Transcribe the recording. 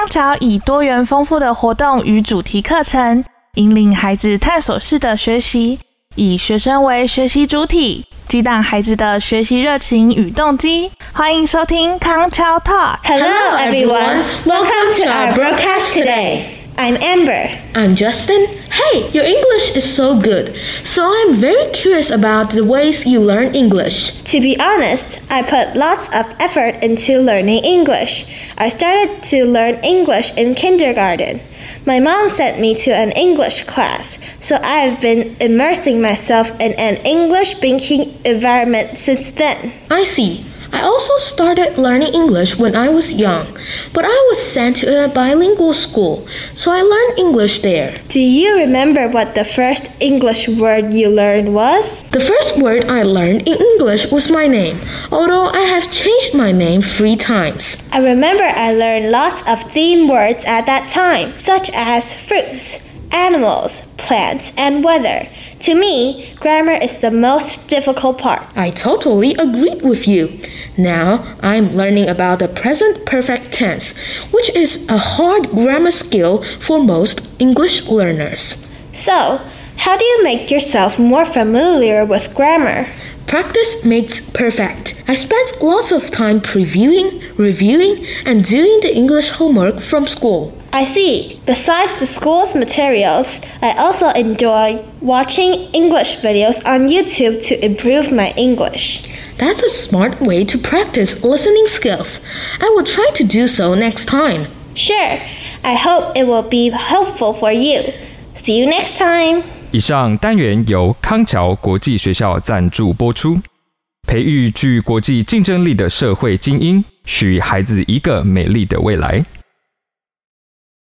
康桥以多元丰富的活动与主题课程，引领孩子探索式的学习，以学生为学习主体，激荡孩子的学习热情与动机。欢迎收听康桥 Talk。Hello, everyone. Welcome to our broadcast today. I'm Amber. I'm Justin. Hey, your English is so good. So I'm very curious about the ways you learn English. To be honest, I put lots of effort into learning English. I started to learn English in kindergarten. My mom sent me to an English class, so I've been immersing myself in an English speaking environment since then. I see. I also started learning English when I was young, but I was sent to a bilingual school, so I learned English there. Do you remember what the first English word you learned was? The first word I learned in English was my name, although I have changed my name three times. I remember I learned lots of theme words at that time, such as fruits, animals, plants, and weather. To me, grammar is the most difficult part. I totally agreed with you. Now I'm learning about the present perfect tense, which is a hard grammar skill for most English learners. So, how do you make yourself more familiar with grammar? Practice makes perfect. I spent lots of time previewing, reviewing, and doing the English homework from school. I see. Besides the school's materials, I also enjoy watching English videos on YouTube to improve my English. That's a smart way to practice listening skills. I will try to do so next time. Sure, I hope it will be helpful for you. See you next time. 以上单元由康桥国际学校赞助播出，培育具国际竞争力的社会精英，许孩子一个美丽的未来。